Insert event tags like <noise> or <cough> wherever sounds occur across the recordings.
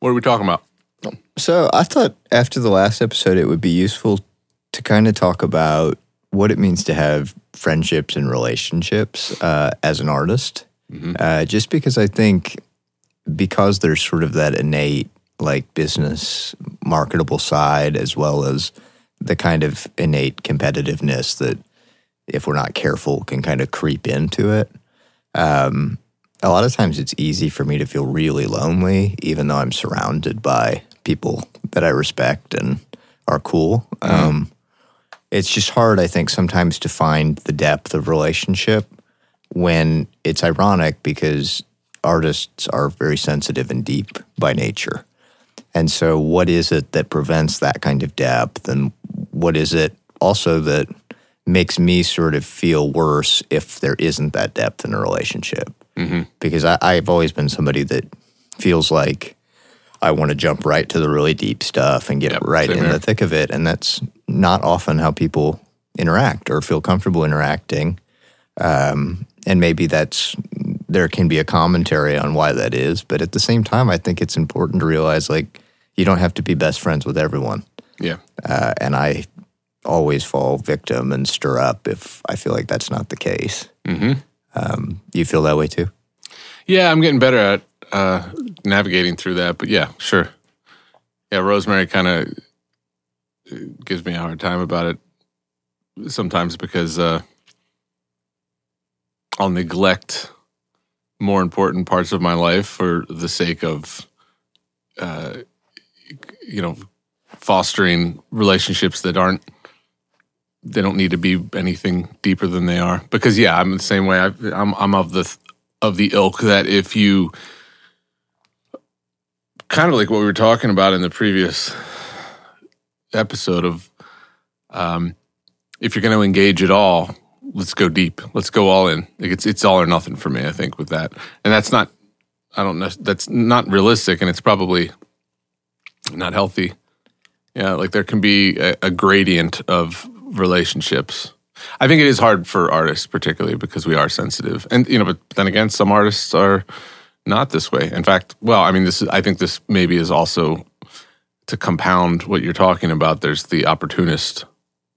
What are we talking about? So I thought after the last episode, it would be useful to kind of talk about what it means to have friendships and relationships uh, as an artist. Mhm. Uh, just because I think because there's sort of that innate like business marketable side as well as the kind of innate competitiveness that if we're not careful can kind of creep into it. Um, a lot of times it's easy for me to feel really lonely, even though I'm surrounded by people that I respect and are cool. Um, it's just hard, I think, sometimes to find the depth of relationship when it's ironic because artists are very sensitive and deep by nature. And so, what is it that prevents that kind of depth? And what is it also that makes me sort of feel worse if there isn't that depth in a relationship? Mm-hmm. Because I, I've always been somebody that feels like I want to jump right to the really deep stuff and get Yep, right in here. the thick of it. And that's not often how people interact or feel comfortable interacting. Um, and maybe that's there can be a commentary on why that is, but at the same time, I think it's important to realize like you don't have to be best friends with everyone. Yeah. Uh, and I always fall victim and stir up if I feel like that's not the case. Mm-hmm. Um, you feel that way too? Yeah, I'm getting better at uh, navigating through that. But yeah, sure. Yeah, Rosemary kind of gives me a hard time about it sometimes because uh, I'll neglect more important parts of my life for the sake of, uh, you know, fostering relationships that aren't. They don't need to be anything deeper than they are. Because yeah, I'm the same way. I, I'm I'm of the of the ilk that if you kind of like what we were talking about in the previous episode of um, if you're going to engage at all let's go deep let's go all in like it's it's all or nothing for me i think with that and that's not i don't know that's not realistic and it's probably not healthy yeah like there can be a, a gradient of relationships I think it is hard for artists, particularly because we are sensitive, and you know. But then again, some artists are not this way. In fact, well, I mean, this is. I think this maybe is also to compound what you're talking about. There's the opportunist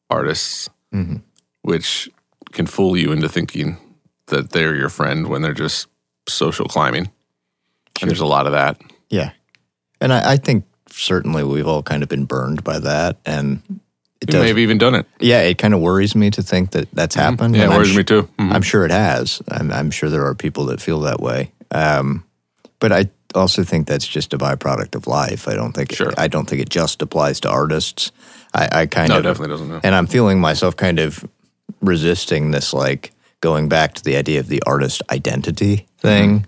artists, Mm-hmm. which can fool you into thinking that they're your friend when they're just social climbing. And there's a lot of that. Yeah. And I, I think certainly we've all kind of been burned by that. And it does. may have even done it. Yeah, it kind of worries me to think that that's happened. Yeah, it worries sh- me too. Mhm. I'm sure it has. I'm, I'm sure there are people that feel that way. Um, but I also think that's just a byproduct of life. I don't think Sure. I don't think it just applies to artists. I, I kind no, of definitely doesn't. Know. and I'm feeling myself kind of resisting this, like going back to the idea of the artist identity thing,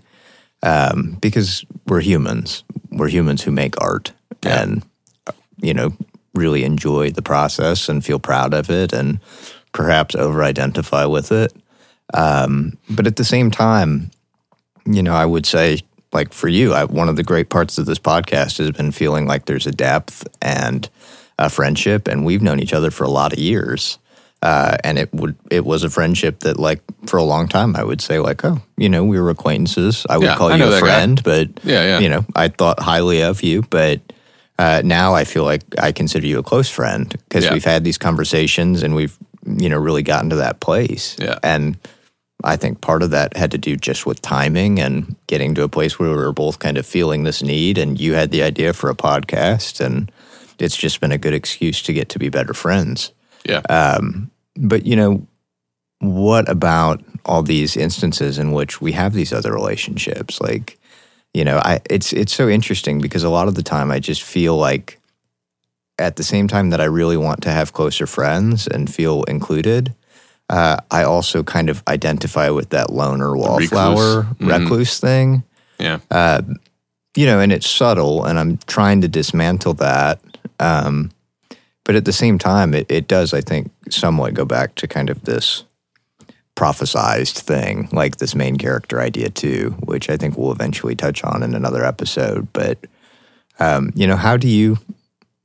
um, because we're humans. We're humans who make art, Yeah. and you know, really enjoy the process and feel proud of it, and perhaps over-identify with it. Um, but at the same time, you know, I would say, like for you, I, one of the great parts of this podcast has been feeling like there's a depth and a friendship, and we've known each other for a lot of years. Uh, and it would it was a friendship that like for a long time I would say like oh you know we were acquaintances I would Yeah, call I you a that guy. friend but Yeah, yeah. you know I thought highly of you but uh, now I feel like I consider you a close friend because Yeah. we've had these conversations and we've you know really gotten to that place Yeah. and I think part of that had to do just with timing and getting to a place where we were both kind of feeling this need. And you had the idea for a podcast, and it's just been a good excuse to get to be better friends. Yeah. Um, but, you know, what about all these instances in which we have these other relationships? Like, you know, I it's it's so interesting because a lot of the time I just feel like at the same time that I really want to have closer friends and feel included, uh, I also kind of identify with that loner wallflower recluse thing. Yeah. Uh, you know, and it's subtle, and I'm trying to dismantle that. Um, but at the same time, it, it does, I think, somewhat go back to kind of this prophesized thing, like this main character idea too, which I think we'll eventually touch on in another episode. But um, you know, how do you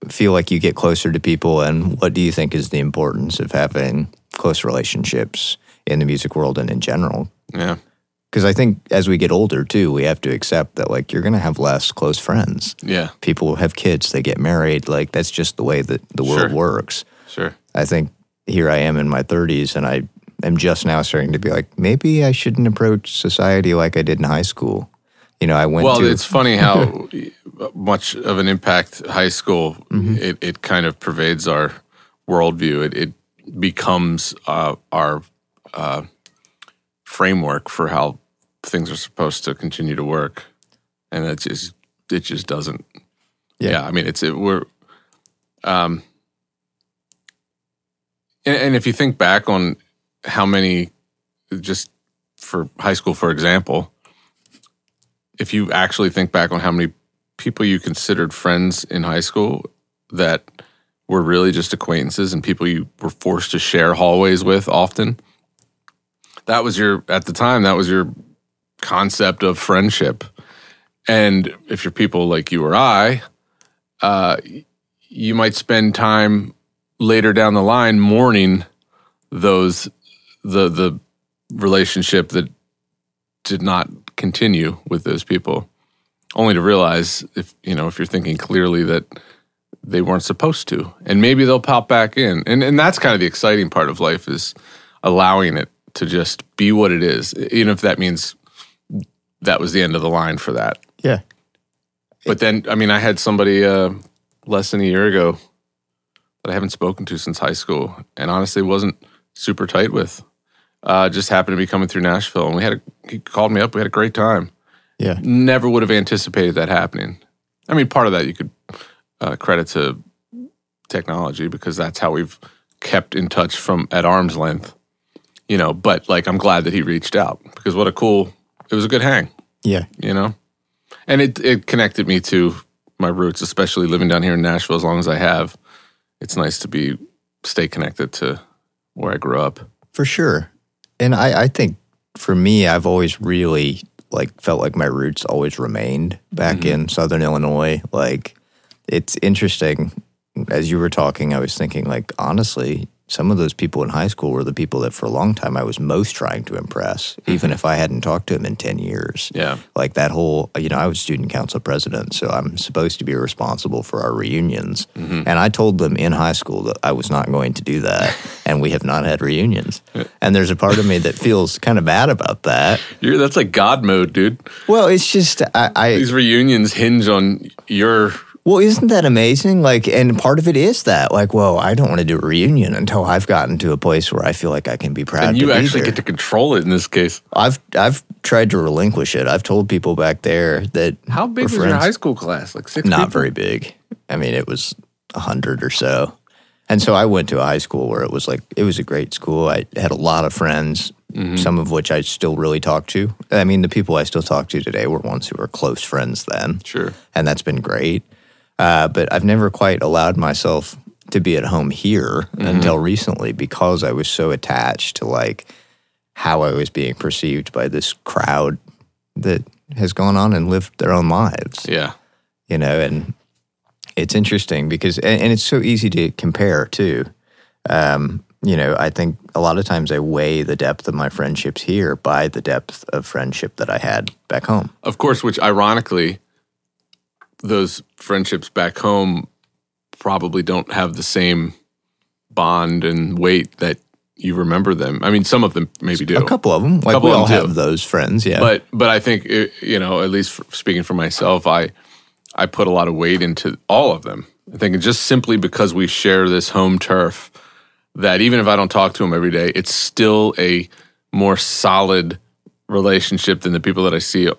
feel like you get closer to people, and what do you think is the importance of having close relationships in the music world and in general? Yeah. Because I think as we get older too, we have to accept that like you're going to have less close friends. Yeah, People have kids, they get married. Like that's just the way that the world Sure. works. sure. I think here I am in my 30s and I am just now starting to be like, maybe I shouldn't approach society like I did in high school. You know, I went Well, to. it's funny how <laughs> much of an impact high school Mm-hmm. it, it kind of pervades our worldview. It, it becomes uh, our uh, framework for how things are supposed to continue to work, and it just it just doesn't. Yeah. Yeah, I mean, it's it, we're. Um, and, and if you think back on how many, just for high school, for example, if you actually think back on how many people you considered friends in high school that were really just acquaintances and people you were forced to share hallways with often, that was your, at the time, that was your concept of friendship. And if you're people like you or I, uh, you might spend time later down the line mourning those the the relationship that did not continue with those people only to realize if you know if you're thinking clearly that they weren't supposed to. And maybe they'll pop back in. And and that's kind of the exciting part of life is allowing it to just be what it is even if that means that was the end of the line for that. Yeah. but then i mean i had somebody uh, less than a year ago that i haven't spoken to since high school and honestly wasn't super tight with uh, just happened to be coming through nashville and we had a, he called me up we had a great time Yeah. never would have anticipated that happening. I mean, part of that you could uh, credit to technology because that's how we've kept in touch from at arm's length, you know. But like, I'm glad that he reached out because what a cool, it was a good hang, Yeah. you know, and it it connected me to my roots, especially living down here in Nashville as long as I have. It's nice to be stay connected to where I grew up. For sure. And I, I think for me, I've always really like felt like my roots always remained back Mm-hmm. in Southern Illinois. Like it's interesting. As you were talking, I was thinking like honestly, some of those people in high school were the people that for a long time I was most trying to impress, even if I hadn't talked to them in ten years. Mm-hmm. Yeah. Like that whole, you know, I was student council president, so I'm supposed to be responsible for our reunions. Mm-hmm. And I told them in high school that I was not going to do that, <laughs> and we have not had reunions. <laughs> And there's a part of me that feels kind of bad about that. You're, that's like God mode, dude. Well, it's just I, I These reunions hinge on your well, isn't that amazing? Like, and part of it is that, like, well, I don't want to do a reunion until I've gotten to a place where I feel like I can be proud. and to you be actually there. get to control it in this case. I've I've tried to relinquish it. I've told people back there that How big we're was your high school class? Like six not people? very big. I mean, it was a hundred or so. And so I went to a high school where it was like it was a great school. I had a lot of friends, some of which I still really talk to. I mean, the people I still talk to today were ones who were close friends then, Sure. and that's been great. Uh, but I've never quite allowed myself to be at home here until recently because I was so attached to like how I was being perceived by this crowd that has gone on and lived their own lives Yeah. you know, and it's interesting because, and, and it's so easy to compare too. Um, you know, I think a lot of times I weigh the depth of my friendships here by the depth of friendship that I had back home. Of course, which ironically, those friendships back home probably don't have the same bond and weight that you remember them. I mean, some of them maybe do. A couple of them, like Couple we of all have those friends, yeah. but but I think it, you know, at least speaking for myself, I I put a lot of weight into all of them. I think just simply because we share this home turf, that even if I don't talk to them every day, it's still a more solid relationship than the people that I see uh,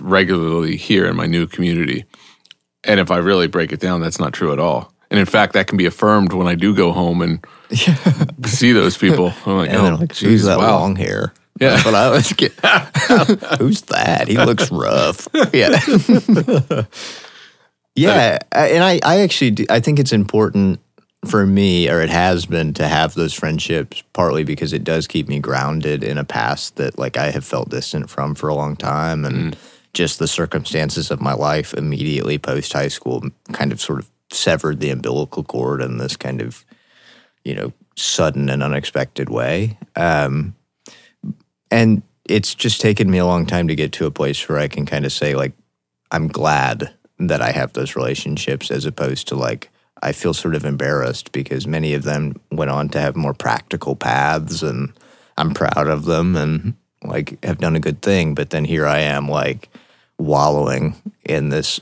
regularly here in my new community. And if I really break it down, that's not true at all. And in fact, that can be affirmed when I do go home and see those people. <laughs> I'm like, and oh, like, geez, that wow. long hair? Yeah. That's what I was <laughs> getting. <laughs> who's that? He looks rough. Yeah. Yeah. I- And I, I actually, do, I think it's important for me, or it has been to have those friendships, partly because it does keep me grounded in a past that like I have felt distant from for a long time. And just the circumstances of my life immediately post high school kind of sort of severed the umbilical cord in this kind of, you know, sudden and unexpected way. Um, and it's just taken me a long time to get to a place where I can kind of say like I'm glad that I have those relationships as opposed to like I feel sort of embarrassed because many of them went on to have more practical paths and I'm proud of them and like have done a good thing but then here I am like wallowing in this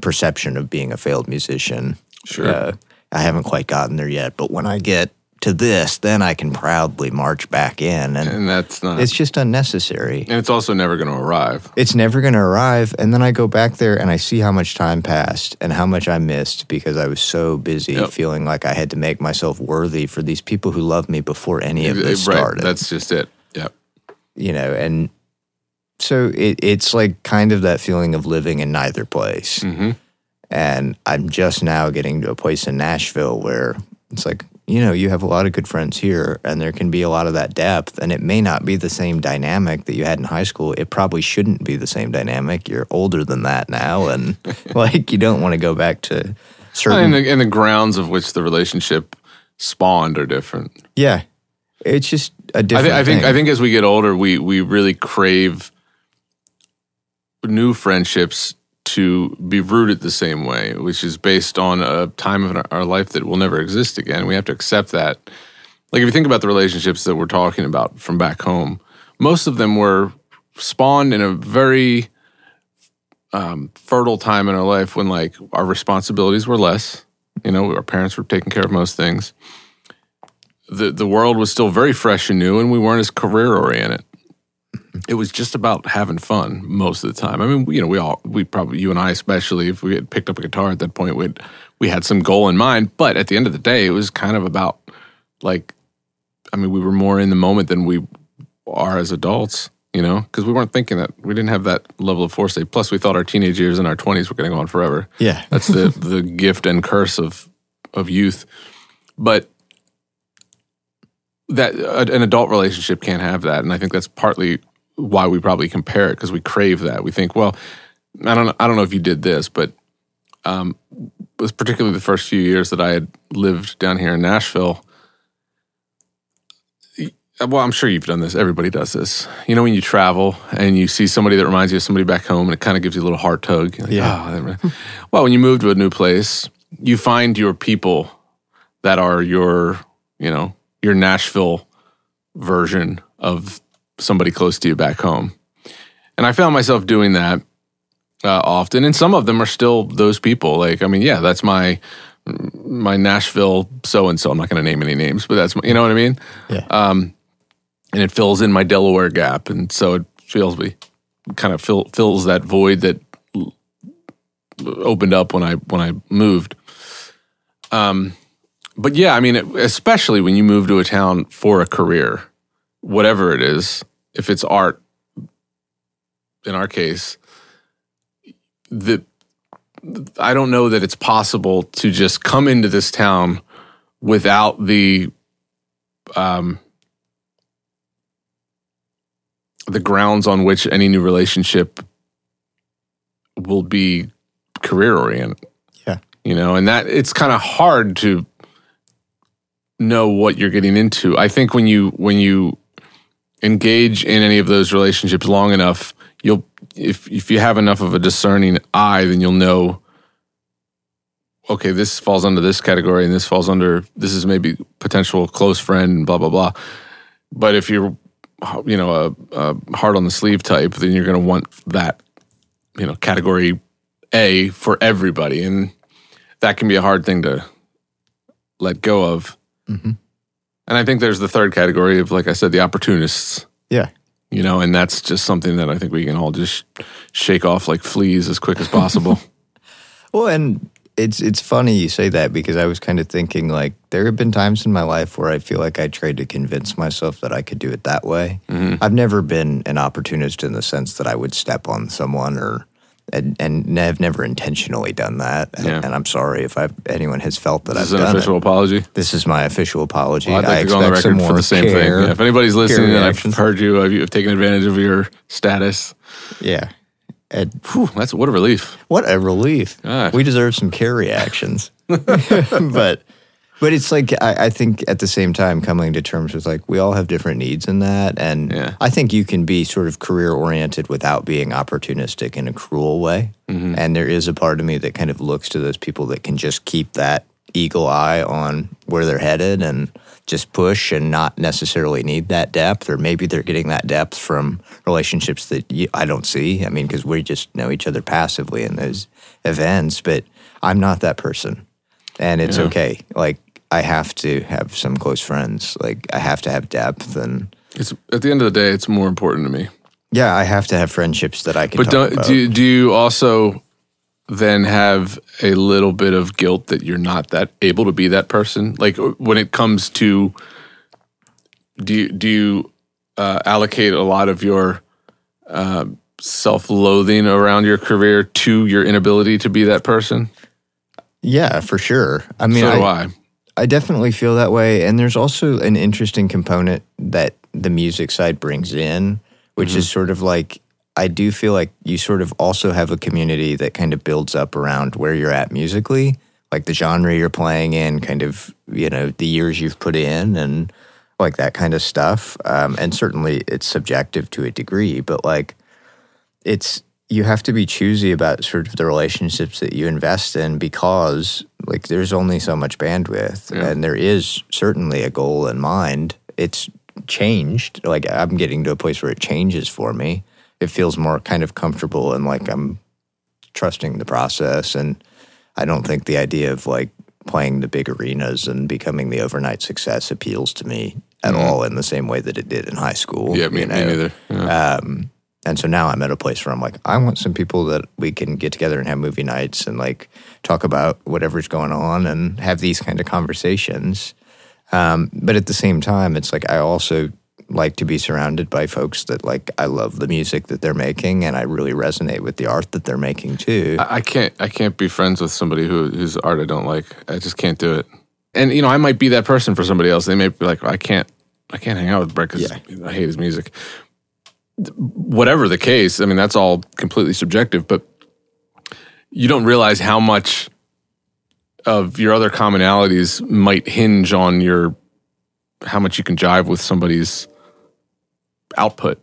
perception of being a failed musician. Sure. Uh, I haven't quite gotten there yet, but when I get to this, then I can proudly march back in and and that's not. it's just unnecessary. and it's also never going to arrive. It's never going to arrive. And then I go back there and I see how much time passed and how much I missed because I was so busy Yep. feeling like I had to make myself worthy for these people who love me before any of this right. started. That's just it. Yep. you know, and so it, it's like kind of that feeling of living in neither place. hmm And I'm just now getting to a place in Nashville where it's like, you know, you have a lot of good friends here and there can be a lot of that depth. And it may not be the same dynamic that you had in high school. It probably shouldn't be the same dynamic. You're older than that now. And <laughs> like, you don't want to go back to certain. And the, and the grounds of which the relationship spawned are different. yeah. It's just a different think I think. I think as we get older, we we really crave new friendships to be rooted the same way, which is based on a time of our life that will never exist again. We have to accept that. Like if you think about the relationships that we're talking about from back home, most of them were spawned in a very um, fertile time in our life when like our responsibilities were less. You know, our parents were taking care of most things the the world was still very fresh and new, and we weren't as career oriented. It was just about having fun most of the time. I mean, you know, we all we probably you and I especially, if we had picked up a guitar at that point, we'd, we had some goal in mind. But at the end of the day, it was kind of about like, I mean, we were more in the moment than we are as adults. You know, because we weren't thinking that we didn't have that level of foresight. Plus, we thought our teenage years and our twenties were going to go on forever. yeah. <laughs> That's the the gift and curse of of youth. But that an adult relationship can't have that, and I think that's partly why we probably compare it because we crave that. We think, well, I don't know, I don't know if you did this, but um, it was particularly the first few years that I had lived down here in Nashville. Well, I'm sure you've done this. Everybody does this. You know, when you travel and you see somebody that reminds you of somebody back home, and it kind of gives you a little heart tug. Like, Yeah. "Oh, <laughs> well, when you move to a new place, you find your people that are your, you know, your Nashville version of somebody close to you back home. And I found myself doing that uh, often, and some of them are still those people. Like, I mean, yeah, that's my my Nashville so and so. I'm not going to name any names, but that's my, you know what I mean. Yeah. Um, and it fills in my Delaware gap, and so it feels me kind of fill, fills that void that opened up when I when I moved. Um, but yeah, I mean, especially when you move to a town for a career, whatever it is, if it's art, in our case, the I don't know that it's possible to just come into this town without the um the grounds on which any new relationship will be career oriented. Yeah. You know, and that it's kind of hard to know what you're getting into. I think when you when you engage in any of those relationships long enough, you'll if if you have enough of a discerning eye, then you'll know okay, this falls under this category and this falls under this is maybe potential close friend and blah blah blah. But if you're you know a, a heart on the sleeve type, then you're going to want that you know category A for everybody, and that can be a hard thing to let go of. Mhm. And I think there's the third category of, like I said, the opportunists. Yeah. You know, and that's just something that I think we can all just shake off like fleas as quick as possible. <laughs> Well, and it's it's funny you say that because I was kind of thinking like there have been times in my life where I feel like I tried to convince myself that I could do it that way. Mhm. I've never been an opportunist in the sense that I would step on someone or and and have never intentionally done that. And, Yeah. and I'm sorry if I've, anyone has felt that This is I've an official it. apology. This is my official apology. Well, I'd like I to go on the expect record for the same care. thing. Yeah, if anybody's listening and I've heard you, I've, you've taken advantage of your status. Yeah. And Whew, that's what a relief. what a relief. Gosh. We deserve some care reactions. <laughs> but But it's like I, I think at the same time coming to terms with like we all have different needs in that, and Yeah. I think you can be sort of career oriented without being opportunistic in a cruel way. Mm-hmm. And there is a part of me that kind of looks to those people that can just keep that eagle eye on where they're headed and just push and not necessarily need that depth, or maybe they're getting that depth from relationships that you, I don't see. I mean, because we just know each other passively in those events, but I'm not that person, and it's Yeah. okay. Like I have to have some close friends. Like I have to have depth, and It's at the end of the day, it's more important to me. yeah, I have to have friendships that I can. But don't do do you also then have a little bit of guilt that you're not that able to be that person? Like when it comes to do you, do you uh, allocate a lot of your uh, self-loathing around your career to your inability to be that person? yeah, for sure. I mean, so do I, I. I definitely feel that way. And there's also an interesting component that the music side brings in, which is sort of like I do feel like you sort of also have a community that kind of builds up around where you're at musically, like the genre you're playing in, kind of, you know, the years you've put in and like that kind of stuff. Um, and certainly it's subjective to a degree, but like it's you have to be choosy about sort of the relationships that you invest in because like there's only so much bandwidth Yeah. and there is certainly a goal in mind it's changed like i'm getting to a place where it changes for me it feels more kind of comfortable and like i'm trusting the process and i don't think the idea of like playing the big arenas and becoming the overnight success appeals to me at all in the same way that it did in high school Yeah, me, you me neither. Yeah. Um, and so now I'm at a place where I'm like, I want some people that we can get together and have movie nights and like talk about whatever's going on and have these kind of conversations. Um, but at the same time, it's like I also like to be surrounded by folks that like I love the music that they're making and I really resonate with the art that they're making too. I I can't I can't be friends with somebody who whose art I don't like. I just can't do it. And you know, I might be that person for somebody else. They may be like, I can't I can't hang out with Brett because I hate his music. Whatever the case, I mean, that's all completely subjective. But you don't realize how much of your other commonalities might hinge on your how much you can jive with somebody's output.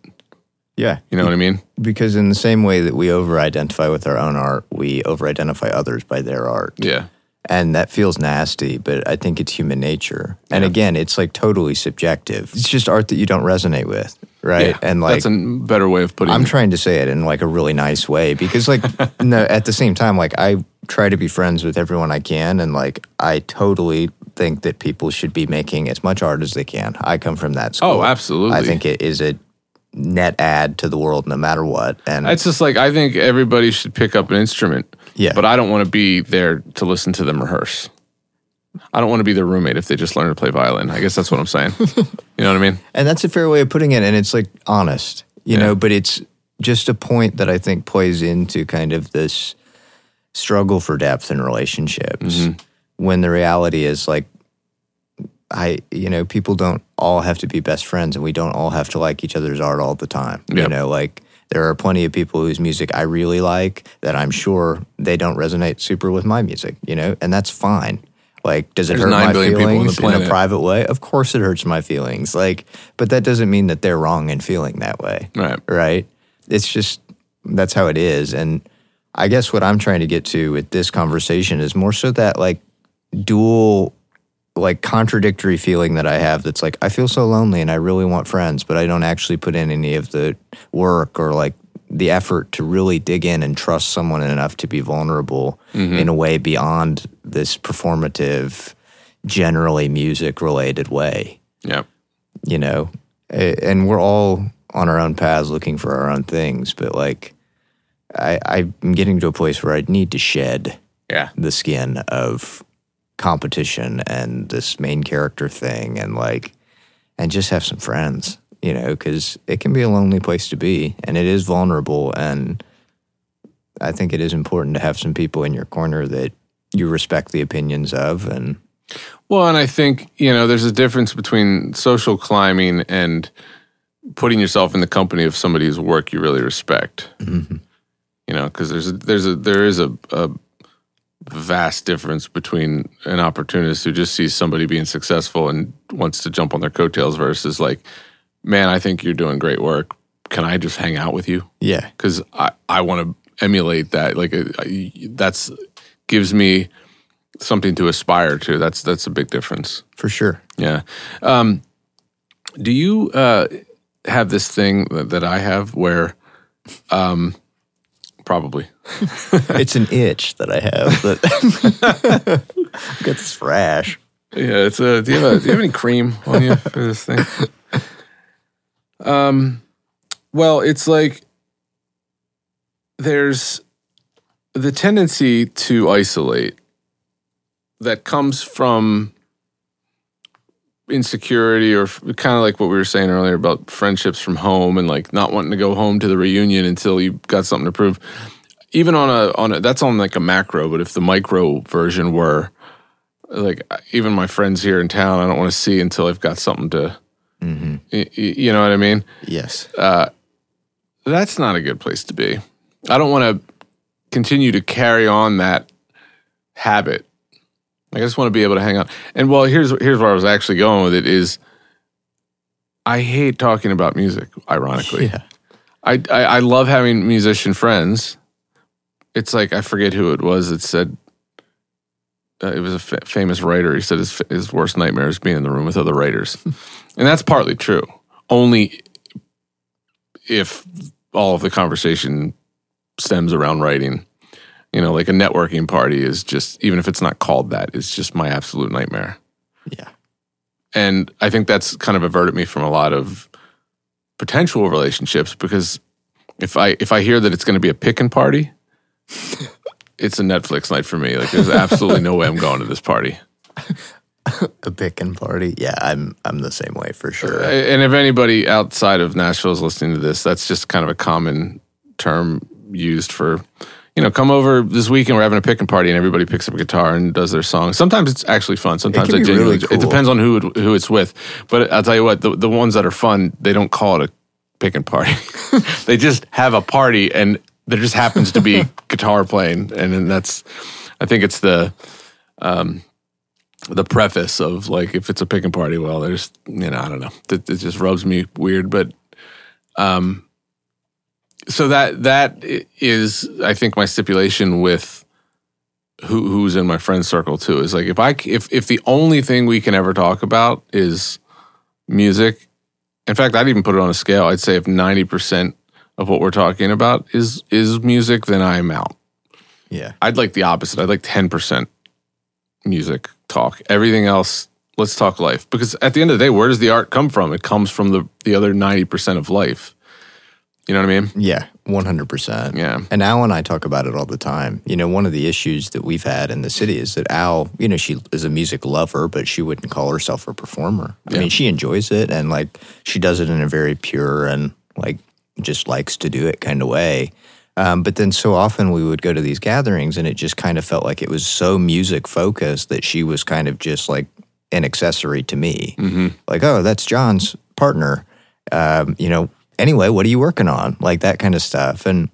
yeah. You know what I mean? Because in the same way that we over identify with our own art, we over identify others by their art. Yeah. And that feels nasty, but I think it's human nature. And Yeah. again, it's like totally subjective. It's just art that you don't resonate with, right? Yeah. And like that's a better way of putting it. I'm it. trying to say it in like a really nice way because like <laughs> no at the same time like I try to be friends with everyone I can and like I totally think that people should be making as much art as they can. I come from that oh, school. Oh, absolutely. I think it is a net add to the world no matter what. And It's just like I think everybody should pick up an instrument. Yeah. But I don't want to be there to listen to them rehearse. I don't want to be their roommate if they just learn to play violin. I guess that's what I'm saying. <laughs> you know what I mean? And that's a fair way of putting it. And it's like honest, you Yeah. know, but it's just a point that I think plays into kind of this struggle for depth in relationships Mm-hmm. when the reality is like, I, you know, people don't all have to be best friends and we don't all have to like each other's art all the time. Yeah. You know, like there are plenty of people whose music I really like that I'm sure they don't resonate super with my music, you know, and that's fine. Like, does it There's hurt my billion people on the feelings in a private way? Of course, it hurts my feelings. Like, but that doesn't mean that they're wrong in feeling that way, Right. right? It's just that's how it is. And I guess what I'm trying to get to with this conversation is more so that like dual, like contradictory feeling that I have. That's like I feel so lonely and I really want friends, but I don't actually put in any of the work or like the effort to really dig in and trust someone enough to be vulnerable mm-hmm. in a way beyond this performative, generally music related way Yeah. you know and we're all on our own paths looking for our own things but like I, i'm getting to a place where i need to shed Yeah. the skin of competition and this main character thing and like and just have some friends you know because it can be a lonely place to be and it is vulnerable and i think it is important to have some people in your corner that you respect the opinions of and Well, and I think, you know, there's a difference between social climbing and putting yourself in the company of somebody whose work you really respect. Mm-hmm. You know, because there's a, there's a there is a, a vast difference between an opportunist who just sees somebody being successful and wants to jump on their coattails versus like, man, I think you're doing great work. Can I just hang out with you? Yeah. Because I, I want to emulate that. Like I, that's gives me something to aspire to. That's that's a big difference. For sure. Yeah. Um, do you uh, have this thing that, I have where, um, probably <laughs> it's an itch that I have that <laughs> got this rash. Yeah, it's a. Do you have a, Do you have any cream on you for this thing? <laughs> Um, well, it's like there's the tendency to isolate that comes from insecurity or kind of like what we were saying earlier about friendships from home and like not wanting to go home to the reunion until you've got something to prove. Even on a on a that's on like a macro but if the micro version were like even my friends here in town i don't want to see until i've got something to Mm-hmm. y- y- you know what i mean Yes. that's not a good place to be i don't want to continue to carry on that habit i just want to be able to hang out and well here's here's where i was actually going with it is i hate talking about music ironically Yeah. I, I I love having musician friends. It's like I forget who it was that said uh, it was a fa- famous writer. He said his his worst nightmare is being in the room with other writers, <laughs> and that's partly true. Only if all of the conversation stems around writing. You know, like a networking party is just even if it's not called that, it's just my absolute nightmare. Yeah. And I think that's kind of averted me from a lot of potential relationships because if I if I hear that it's going to be a picking party, <laughs> it's a Netflix night for me. Like there's absolutely no way I'm going to this party. <laughs> <laughs> A picking party. Yeah, I'm I'm the same way for sure. And if anybody outside of Nashville is listening to this, that's just kind of a common term used for, you know, come over this weekend. We're having a picking party, and everybody picks up a guitar and does their song. Sometimes it's actually fun. Sometimes genuinely. really cool. It depends on who it, who it's with. But I'll tell you what, the the ones that are fun, they don't call it a picking party. <laughs> they just have a party, and there just happens to be <laughs> guitar playing, and then that's. I think it's the. Um, the preface of like if it's a picking party, well, there's you know I don't know, it, it just rubs me weird, but um, so that that is i- think my stipulation with who who's in my friend circle too is like if I if if the only thing we can ever talk about is music, in fact, I'd even put it on a scale. I'd say if ninety percent of what we're talking about is is music, then I'm out. Yeah. I'd like the opposite. I'd like 10% music talk. Everything else, let's talk life. Because at the end of the day, where does the art come from? It comes from the, the other 90% of life. You know what I mean? Yeah. One hundred percent. Yeah. And Al and I talk about it all the time. You know, one of the issues that we've had in the city is that Al, you know, she is a music lover, but she wouldn't call herself a performer. I Yeah. mean, she enjoys it and like she does it in a very pure and like just likes to do it kind of way. Um, but then so often we would go to these gatherings and it just kind of felt like it was so music focused that she was kind of just like an accessory to me. Like, oh, that's John's partner. Um, you know, anyway, what are you working on? Like that kind of stuff. And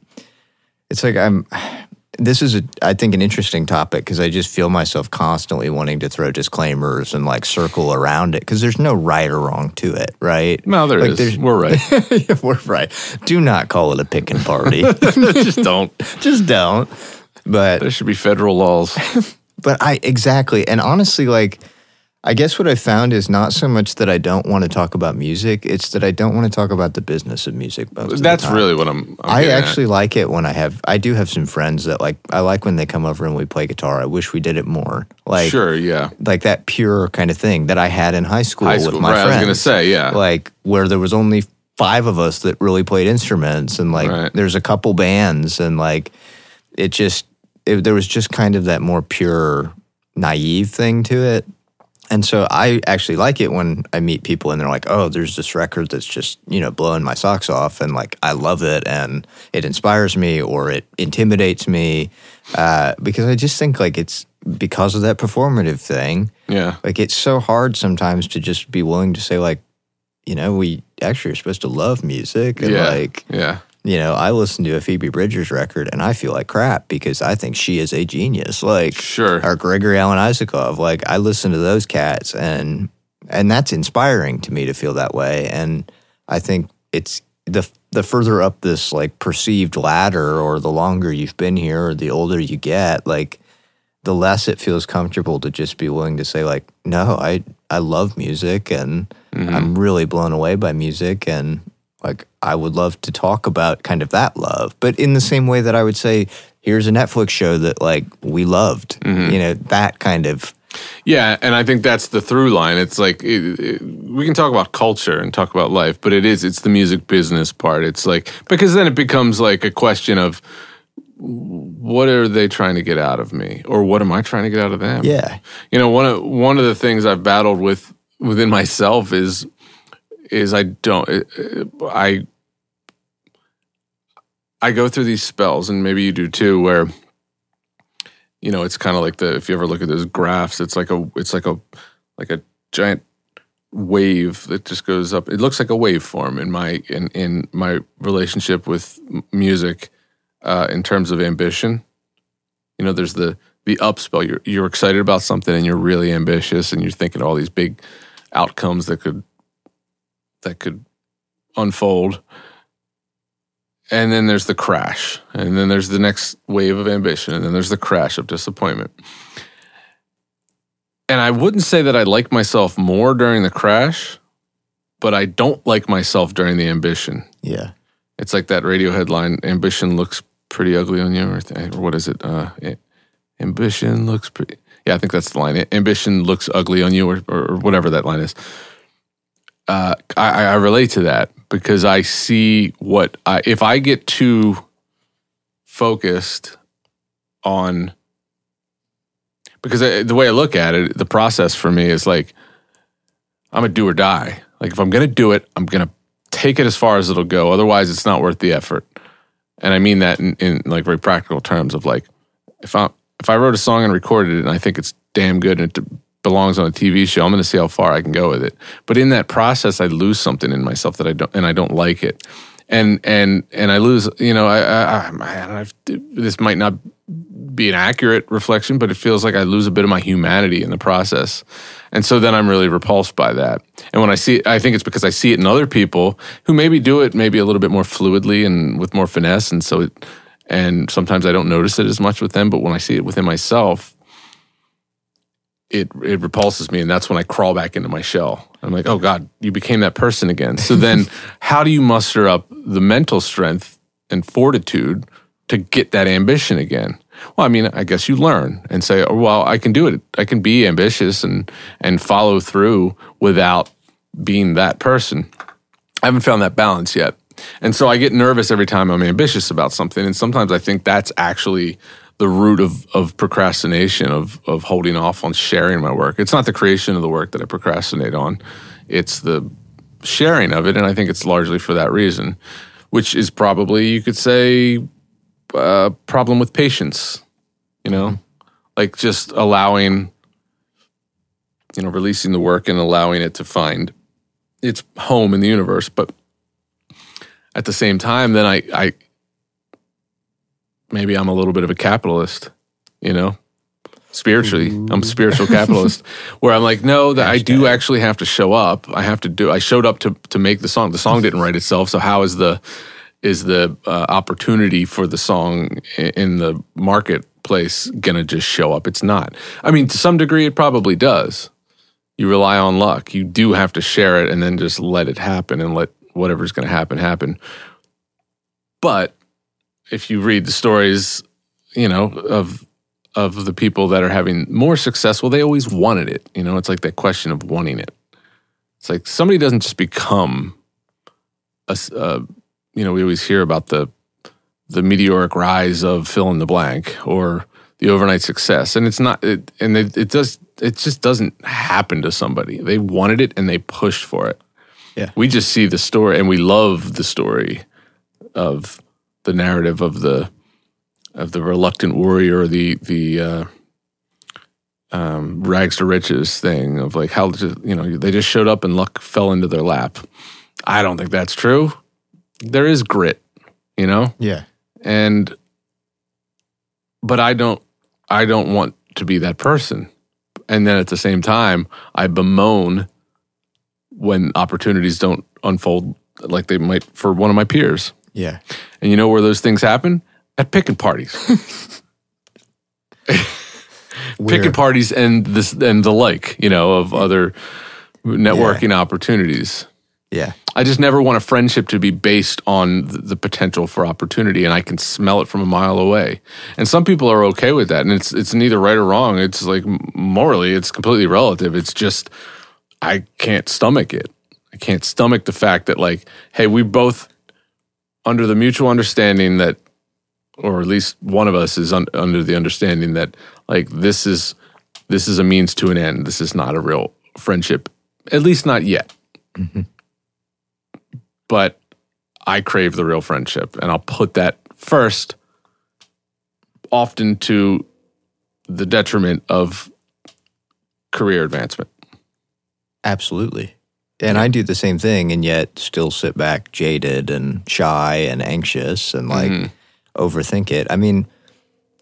it's like I'm this is a, I think an interesting topic because I just feel myself constantly wanting to throw disclaimers and like circle around it because there's no right or wrong to it, right? No, there Like, is. We're right. <laughs> We're right. Do not call it a picking party. <laughs> <laughs> Just don't. just don't. But There should be federal laws. but I exactly and honestly like I guess what I found is not so much that I don't want to talk about music, it's that I don't want to talk about the business of music most of the That's time. really what I'm. I'm I getting at. actually like it when I have. I do have some friends that like. I like when they come over and we play guitar. I wish we did it more. Like sure, yeah. like that pure kind of thing that I had in high school, High school, with my right? I was gonna say, yeah. like where there was only five of us that really played instruments, and like Right. there's a couple bands, and like it just it, there was just kind of that more pure naive thing to it. And so I actually like it when I meet people and they're like, "Oh, there's this record that's just you know blowing my socks off," and like I love it and it inspires me or it intimidates me uh, because I just think like it's because of that performative thing. yeah. Like it's so hard sometimes to just be willing to say like, you know, we actually are supposed to love music and yeah. like yeah. You know, I listen to a Phoebe Bridgers record and I feel like crap because I think she is a genius. Like, Sure. or Gregory Alan Isakov. Like, I listen to those cats and and that's inspiring to me to feel that way. And I think it's the the further up this like perceived ladder, or the longer you've been here, or the older you get, like the less it feels comfortable to just be willing to say like, no, I I love music and mm-hmm. I'm really blown away by music and like I would love to talk about kind of that love, but in the same way that I would say, here's a Netflix show that like we loved, mm-hmm. you know, that kind of Yeah, and I think that's the through line. It's like it, it- we can talk about culture and talk about life, but it is it's the music business part. It's like because then it becomes like a question of what are they trying to get out of me, or what am I trying to get out of them? yeah, you know one of one of the things I've battled with within myself is is I don't I I go through these spells, and maybe you do too, where you know it's kind of like the if you ever look at those graphs, it's like a it's like a like a giant wave that just goes up. It looks like a waveform in my in in my relationship with music uh, in terms of ambition. You know, there's the the upspell. You're you're excited about something and you're really ambitious and you're thinking all these big outcomes that could that could unfold. And then there's the crash. And then there's the next wave of ambition. And then there's the crash of disappointment. And I wouldn't say that I like myself more during the crash, but I don't like myself during the ambition. yeah, It's like that Radiohead line: "Ambition looks pretty ugly on you," or, th- or what is it? Uh, ambition looks pretty. Yeah, I think that's the line. Ambition looks ugly on you, or, or whatever that line is. Uh, I, I relate to that because I see what I if I get too focused on because the way I look at it, the process for me is like I'm a do or die. Like if I'm gonna do it, I'm gonna take it as far as it'll go. Otherwise, it's not worth the effort. And I mean that in, in like very practical terms of like if I if I wrote a song and recorded it and I think it's damn good and it belongs on a TV show, I'm going to see how far I can go with it. But in that process, I lose something in myself that I don't and I don't like it. And and and I lose, you know, I, I, I I've, this might not be an accurate reflection, but it feels like I lose a bit of my humanity in the process. And so then I'm really repulsed by that. And when I see it, I think it's because I see it in other people who maybe do it maybe a little bit more fluidly and with more finesse. And so it, and sometimes I don't notice it as much with them, but when I see it within myself, it it repulses me. And that's when I crawl back into my shell. I'm like, oh God, you became that person again. So then <laughs> how do you muster up the mental strength and fortitude to get that ambition again? Well, I mean, I guess you learn and say, oh, well, I can do it. I can be ambitious and and follow through without being that person. I haven't found that balance yet. And so I get nervous every time I'm ambitious about something. And sometimes I think that's actually the root of, of procrastination, of, of holding off on sharing my work. It's not the creation of the work that I procrastinate on, it's the sharing of it. And I think it's largely for that reason, which is probably, you could say, a problem with patience, you know, like just allowing, you know, releasing the work and allowing it to find its home in the universe. But at the same time, then I, I maybe I'm a little bit of a capitalist, you know, spiritually. I'm a spiritual capitalist <laughs> where I'm like, no, that I do actually have to show up. I have to do. I showed up to to make the song. The song didn't write itself. So how is the is the uh, opportunity for the song in the marketplace gonna just show up? It's not. I mean, to some degree, it probably does. You rely on luck. You do have to share it and then just let it happen and let whatever's going to happen happen. But if you read the stories, you know, of of the people that are having more success, well, they always wanted it. You know, it's like that question of wanting it. It's like somebody doesn't just become a, uh, you know, we always hear about the the meteoric rise of fill in the blank or the overnight success, and it's not. It, and it, it does. It just doesn't happen to somebody. They wanted it and they pushed for it. Yeah. we just see the story, and we love the story of the narrative of the of the reluctant warrior, the the uh, um, rags to riches thing of like how you know they just showed up and luck fell into their lap. I don't think that's true. There is grit, you know? Yeah. And but I don't I don't want to be that person. And then at the same time, I bemoan when opportunities don't unfold like they might for one of my peers. Yeah. And you know where those things happen? At picking parties. <laughs> picking parties and this and the like, you know, of other networking opportunities. Yeah. I just never want a friendship to be based on the, the potential for opportunity, and I can smell it from a mile away. And some people are okay with that, and it's it's neither right or wrong. It's like morally, it's completely relative. It's just I can't stomach it. I can't stomach the fact that like, hey, we both under the mutual understanding that, or at least one of us is un, under the understanding that like this is this is a means to an end. This is not a real friendship, at least not yet. Mhm. But I crave the real friendship, and I'll put that first, often to the detriment of career advancement. Absolutely. And I do the same thing and yet still sit back jaded and shy and anxious and like Mhm. overthink it. I mean,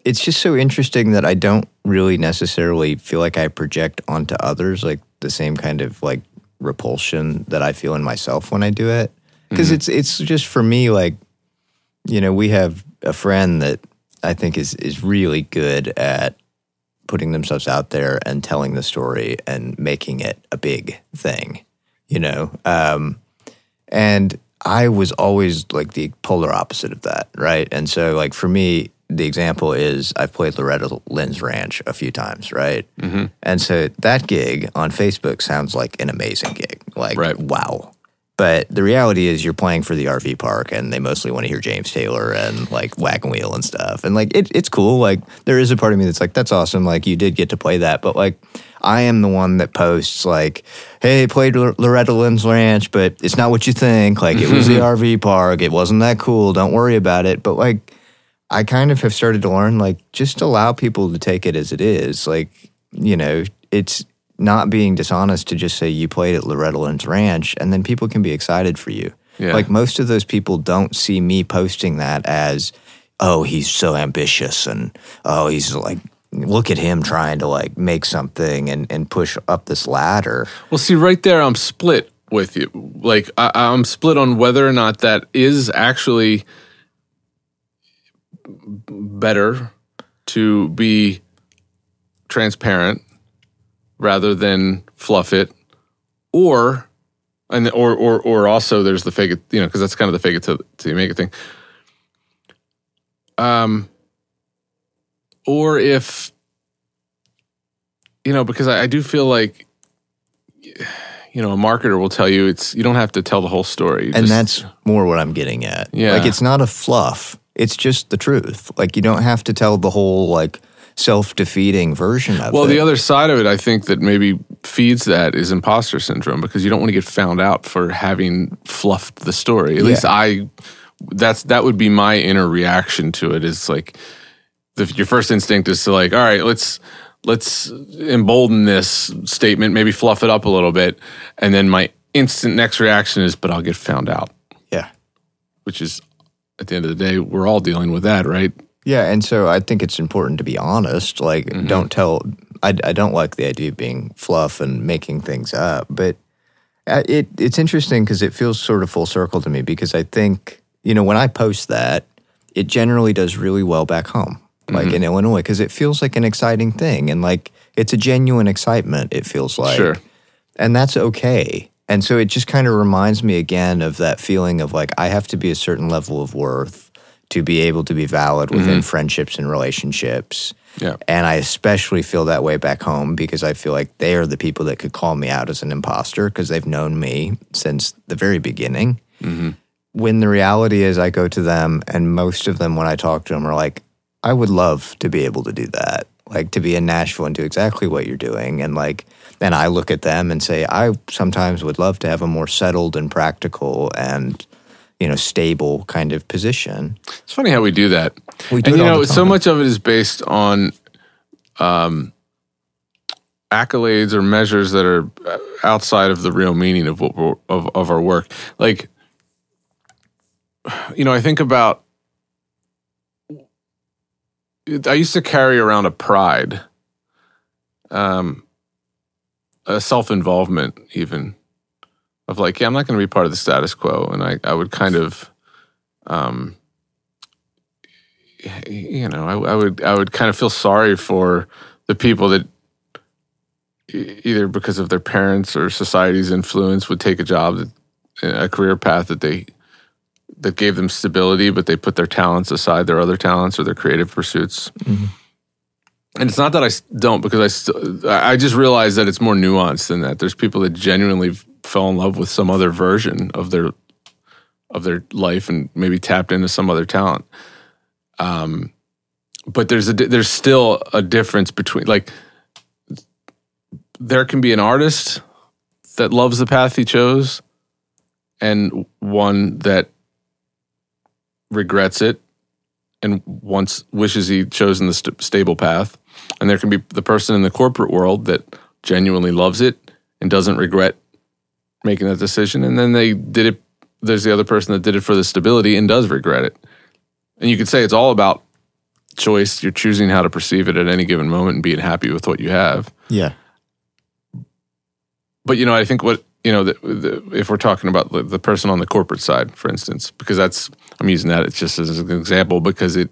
it's just so interesting that I don't really necessarily feel like I project onto others like the same kind of like repulsion that I feel in myself when I do it. because it's it's just for me like you know we have a friend that I think is is really good at putting themselves out there and telling the story and making it a big thing, you know. Um, and I was always like the polar opposite of that, right? And so like for me, the example is I've played Loretta Lynn's Ranch a few times, right? Mm-hmm. And so that gig on Facebook sounds like an amazing gig, like Right. wow. But the reality is, you're playing for the RV park, and they mostly want to hear James Taylor and like Wagon Wheel and stuff. And like, it, it's cool. Like, there is a part of me that's like, that's awesome. Like, you did get to play that. But like, I am the one that posts like, "Hey, played L- Loretta Lynn's Ranch, but it's not what you think. Like, it was the <laughs> RV park. It wasn't that cool. Don't worry about it." But like, I kind of have started to learn like just allow people to take it as it is. Like, you know, it's not being dishonest to just say you played at Loretta Lynn's Ranch and then people can be excited for you. Yeah. Like most of those people don't see me posting that as, oh, he's so ambitious and oh, he's like look at him trying to like make something and, and push up this ladder. Well, see, right there, I'm split with you. Like, I, I'm split on whether or not that is actually better to be transparent rather than fluff it, or and or or or also there's the fake it, you know, because that's kind of the fake it till you make it thing. Um, or if you know, because I, I do feel like you know, a marketer will tell you it's you don't have to tell the whole story. And just- that's more what I'm getting at. Yeah. Like it's not a fluff. It's just the truth. Like you don't have to tell the whole like self-defeating version of well, it. Well, the other side of it, I think that maybe feeds that is imposter syndrome because you don't want to get found out for having fluffed the story. At Yeah. least I, that's that would be my inner reaction to it. Is like, the, your first instinct is to like, all right, let's let's embolden this statement, maybe fluff it up a little bit, and then my instant next reaction is, but I'll get found out, yeah. which is at the end of the day, we're all dealing with that, right? Yeah, and so I think it's important to be honest. Like, Mm-hmm. don't tell. I, I don't like the idea of being fluff and making things up, but uh, it it's interesting because it feels sort of full circle to me. Because I think you know when I post that, it generally does really well back home, like Mm-hmm. in Illinois, because it feels like an exciting thing and like it's a genuine excitement. It feels like Sure. and that's okay. And so it just kind of reminds me again of that feeling of like I have to be a certain level of worth to be able to be valid within friendships and relationships. Yeah. And I especially feel that way back home because I feel like they are the people that could call me out as an imposter because they've known me since the very beginning. When the reality is, I go to them, and most of them, when I talk to them, are like, I would love to be able to do that, like to be in Nashville and do exactly what you're doing. And like, and I look at them and say, I sometimes would love to have a more settled and practical and, you know, stable kind of position. It's funny how we do that. We do and you know, so much of it is based on um, accolades or measures that are uh, outside of the real meaning of what we're, of of our work. Like, you know, I think about I used to carry around a pride, um, a self involvement, even of like, yeah, I'm not going to be part of the status quo, and I, I would kind of, um, you know, I, I would, I would kind of feel sorry for the people that either because of their parents or society's influence would take a job that a career path that they that gave them stability, but they put their talents aside, their other talents or their creative pursuits. And it's not that I don't, because I st- I just realized that it's more nuanced than that. There's people that genuinely fell in love with some other version of their of their life and maybe tapped into some other talent. Um, but there's a there's still a difference between like there can be an artist that loves the path he chose and one that regrets it and once wishes he'd chosen the st- stable path. And there can be the person in the corporate world that genuinely loves it and doesn't regret making that decision. And then they did it there's the other person that did it for the stability and does regret it. And you could say it's all about choice. You're choosing how to perceive it at any given moment and being happy with what you have. Yeah. but you know, I think what you know, the, the, if we're talking about the, the person on the corporate side, for instance, because that's I'm using that it's just as an example because it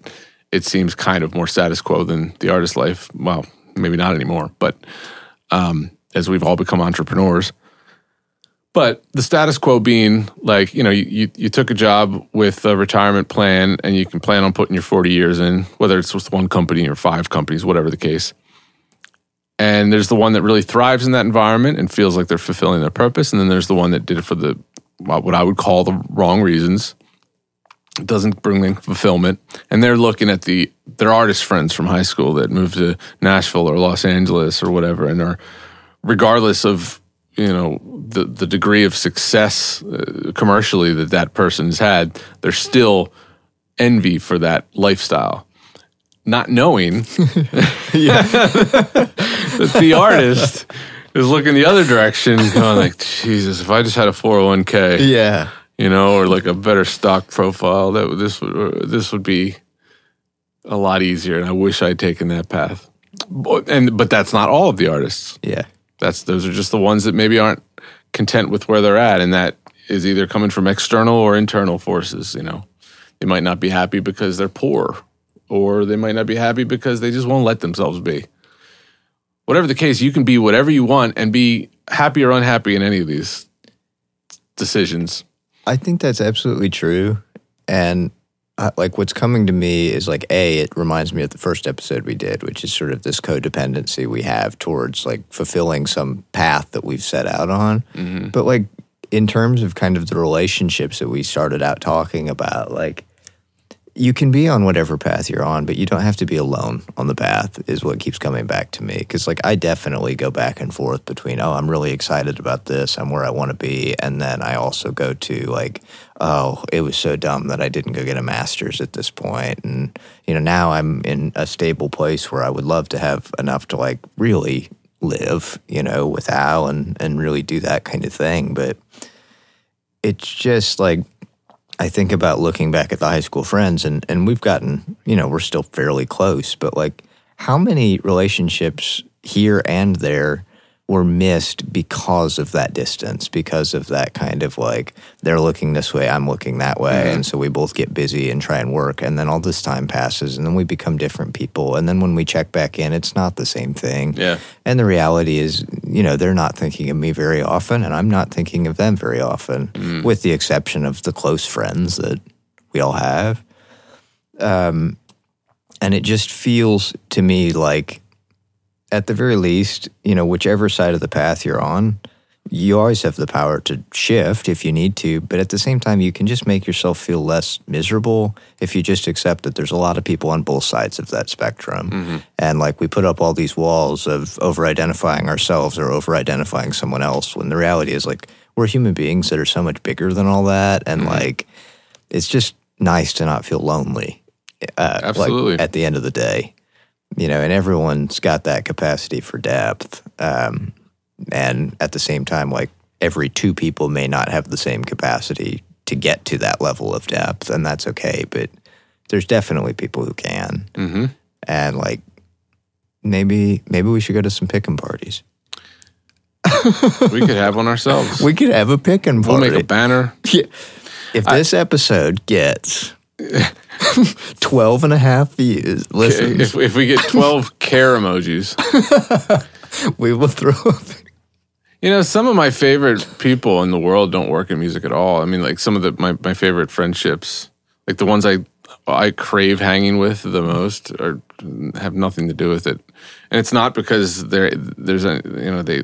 it seems kind of more status quo than the artist life. Well, maybe not anymore, but um, as we've all become entrepreneurs. But the status quo being like, you know, you, you, you took a job with a retirement plan and you can plan on putting your 40 years in, whether it's with one company or five companies, whatever the case and there's the one that really thrives in that environment and feels like they're fulfilling their purpose and then there's the one that did it for the what i would call the wrong reasons it doesn't bring them fulfillment. And they're looking at the their artist friends from high school that moved to nashville or los angeles or whatever and are regardless of you know the the degree of success uh, commercially that that person's had there's still envy for that lifestyle. Not knowing <laughs> that the artist is looking the other direction, going like, Jesus, if I just had a 401k, Yeah. You know, or like a better stock profile, that this would uh, this would be a lot easier. And I wish I'd taken that path. But, and but that's not all of the artists. Yeah. That's those are just the ones that maybe aren't content with where they're at, and that is either coming from external or internal forces. You know, they might not be happy because they're poor, or they might not be happy because they just won't let themselves be. Whatever the case, you can be whatever you want and be happy or unhappy in any of these decisions. I think that's absolutely true. And uh, like what's coming to me is like, A, it reminds me of the first episode we did, which is sort of this codependency we have towards like fulfilling some path that we've set out on. But like in terms of kind of the relationships that we started out talking about, like, you can be on whatever path you're on, but you don't have to be alone on the path, is what keeps coming back to me. Because, like, I definitely go back and forth between, oh, I'm really excited about this, I'm where I want to be. And then I also go to, like, oh, it was so dumb that I didn't go get a master's at this point. And, you know, now I'm in a stable place where I would love to have enough to, like, really live, you know, with Al and, and really do that kind of thing. But it's just like, I think about looking back at the high school friends, and, and we've gotten, you know, we're still fairly close, but like how many relationships here and there were missed because of that distance, because of that kind of like they're looking this way, I'm looking that way. And so we both get busy and try and work. And then all this time passes, and then we become different people. And then when we check back in, it's not the same thing. Yeah. And the reality is, you know, they're not thinking of me very often, and I'm not thinking of them very often, with the exception of the close friends that we all have. Um, and it just feels to me like, at the very least, you know, whichever side of the path you're on, you always have the power to shift if you need to. But at the same time, you can just make yourself feel less miserable if you just accept that there's a lot of people on both sides of that spectrum. And like we put up all these walls of over identifying ourselves or over identifying someone else when the reality is like we're human beings that are so much bigger than all that. And like it's just nice to not feel lonely. Uh, like, Absolutely. at the end of the day, you know, and everyone's got that capacity for depth. Um, and at the same time, like every two people may not have the same capacity to get to that level of depth, and that's okay. But there's definitely people who can. Mm-hmm. and like maybe maybe we should go to some picking parties. we could have one ourselves. <laughs> We could have a picking We'll make a banner. Yeah. If this episode gets <laughs> 12 and a half views, listen, If, if we get 12 <laughs> care emojis. <laughs> we will throw You know, some of my favorite people in the world don't work in music at all. I mean, like some of the my, my favorite friendships, like the ones I I crave hanging with the most, are have nothing to do with it. And it's not because there there's a you know they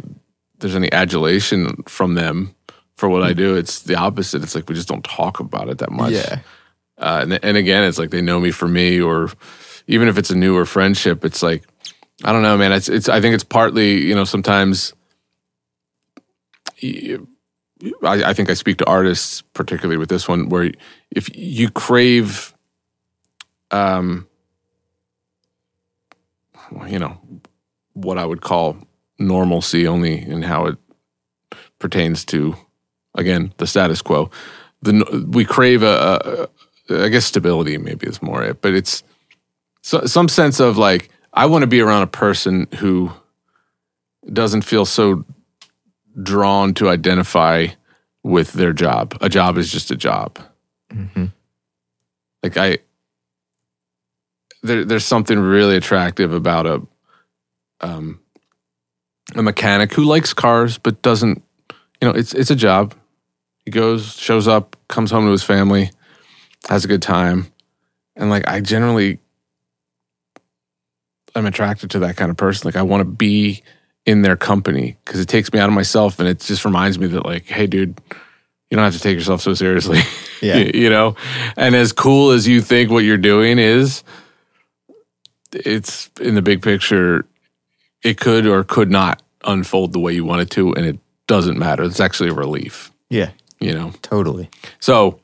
there's any adulation from them for what I mm. do. It's the opposite. It's like we just don't talk about it that much. Yeah. Uh, and, and again, it's like they know me for me, or even if it's a newer friendship, it's like I don't know, man. It's it's. I think it's partly you know sometimes. I, I think I speak to artists, particularly with this one, where if you crave, um, you know, what I would call normalcy, only in how it pertains to, again, the status quo. The we crave a, a I guess stability maybe is more it, but it's so, some sense of like I want to be around a person who doesn't feel so drawn to identify with their job. A job is just a job. Mhm. Like I there there's something really attractive about a um a mechanic who likes cars but doesn't you know, it's it's a job. He goes, shows up, comes home to his family, has a good time. And like I generally I'm attracted to that kind of person. Like I want to be in their company because it takes me out of myself and it just reminds me that like, hey dude, you don't have to take yourself so seriously. <laughs> Yeah. you know? And as cool as you think what you're doing is, it's in the big picture, it could or could not unfold the way you want it to, and it doesn't matter. It's actually a relief, Yeah, you know? totally. So,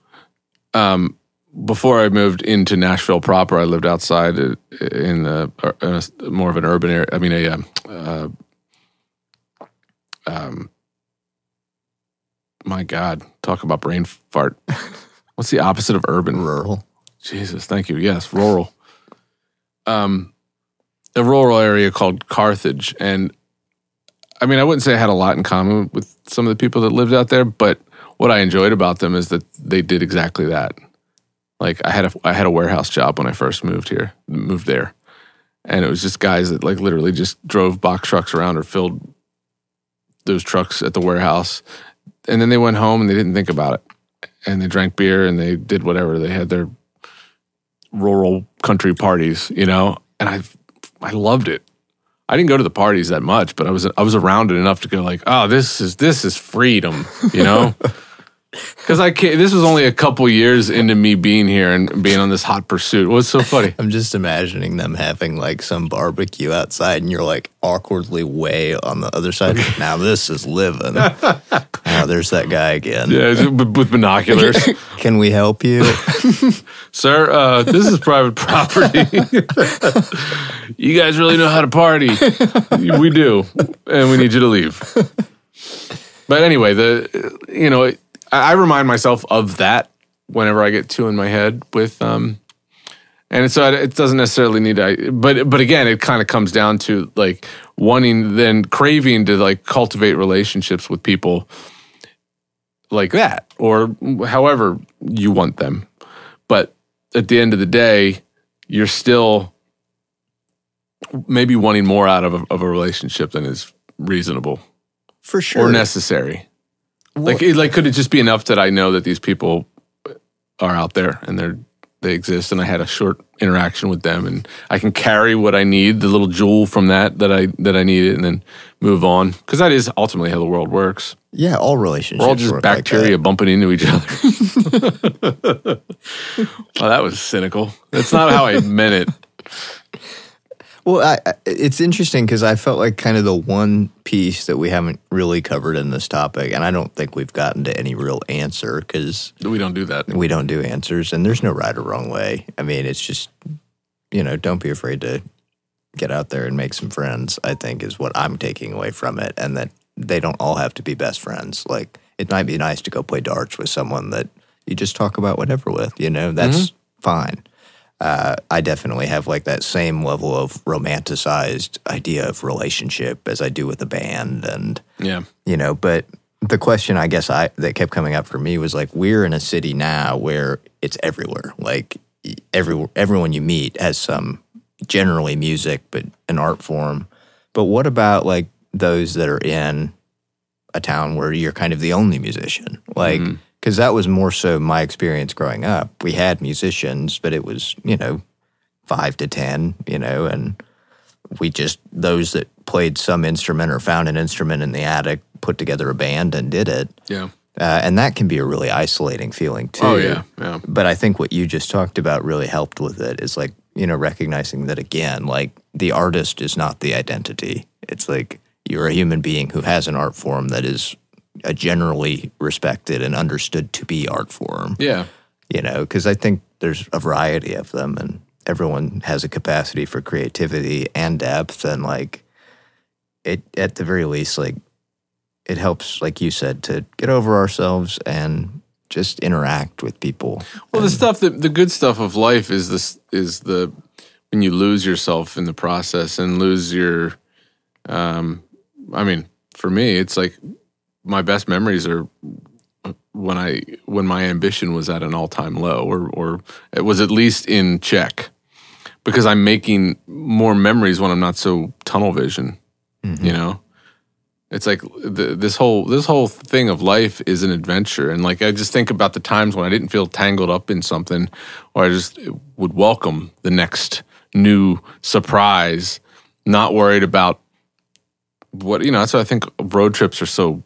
um, before I moved into Nashville proper, I lived outside uh, in, the, in a, more of an urban area. I mean, a um, uh, um, my God, talk about brain fart. <laughs> What's the opposite of urban? Rural. Jesus, thank you. Yes, rural. Um, a rural area called Carthage, and I mean, I wouldn't say I had a lot in common with some of the people that lived out there, but what I enjoyed about them is that they did exactly that. Like I had a I had a warehouse job when I first moved here, moved there, and it was just guys that like literally just drove box trucks around or filled those trucks at the warehouse, and then they went home and they didn't think about it, and they drank beer and they did whatever. They had their rural country parties, you know, and I I loved it. I didn't go to the parties that much, but I was I was around it enough to go like, oh, this is this is freedom, you know. <laughs> Because I can't, this was only a couple years into me being here and being on this hot pursuit. What's so funny? <laughs> I'm just imagining them having like some barbecue outside, and you're like awkwardly way on the other side. now this is living. <laughs> oh, there's that guy again. Yeah, with binoculars, <laughs> Can we help you? sir. Uh, this is private property. you guys really know how to party. We do, and we need you to leave. But anyway, the you know, I, I remind myself of that whenever I get too in my head with um, and so it, it doesn't necessarily need to. But but again, it kind of comes down to like wanting then craving to like cultivate relationships with people like that or however you want them. But at the end of the day, you're still maybe wanting more out of a, of a relationship than is reasonable For sure. or necessary. Like, it, like, could it just be enough that I know that these people are out there and they're they exist, and I had a short interaction with them, and I can carry what I need, the little jewel from that that I that I needed, and then move on because that is ultimately how the world works. yeah, all relationships. We're all just like bacteria that. bumping into each other. <laughs> well, that was cynical. That's not how I meant it. Well, I, it's interesting because I felt like kind of the one piece that we haven't really covered in this topic, and I don't think we've gotten to any real answer because We don't do that. we don't do answers, and there's no right or wrong way. I mean, it's just you know, don't be afraid to get out there and make some friends. I think is what I'm taking away from it, and that they don't all have to be best friends. Like it might be nice to go play darts with someone that you just talk about whatever with. You know, that's mm-hmm. fine. Uh, I definitely have like that same level of romanticized idea of relationship as I do with a band, and Yeah. you know. But the question, I guess, I that kept coming up for me was like, we're in a city now where it's everywhere. Like every everyone you meet has some generally music, but an art form. But what about like those that are in a town where you're kind of the only musician? Like, because that was more so my experience growing up. We had musicians, but it was, you know, five to 10, you know, and we just, those that played some instrument or found an instrument in the attic, put together a band and did it. Yeah. Uh, and that can be a really isolating feeling too. Oh yeah. Yeah. But I think what you just talked about really helped with it is like, you know, recognizing that again, like the artist is not the identity. It's like you're a human being who has an art form that is a generally respected and understood to be art form, Yeah. you know, because I think there's a variety of them and everyone has a capacity for creativity and depth. And like, it, at the very least, like, it helps, like you said, to get over ourselves and just interact with people. Well, the stuff that the good stuff of life is this is the when you lose yourself in the process and lose your. Um, I mean, for me, it's like my best memories are when I when my ambition was at an all time low, or or it was at least in check, because I'm making more memories when I'm not so tunnel vision. Mm-hmm. You know, it's like the, this whole this whole thing of life is an adventure, and like I just think about the times when I didn't feel tangled up in something, or I just would welcome the next new surprise, not worried about what you know. That's why I think road trips are so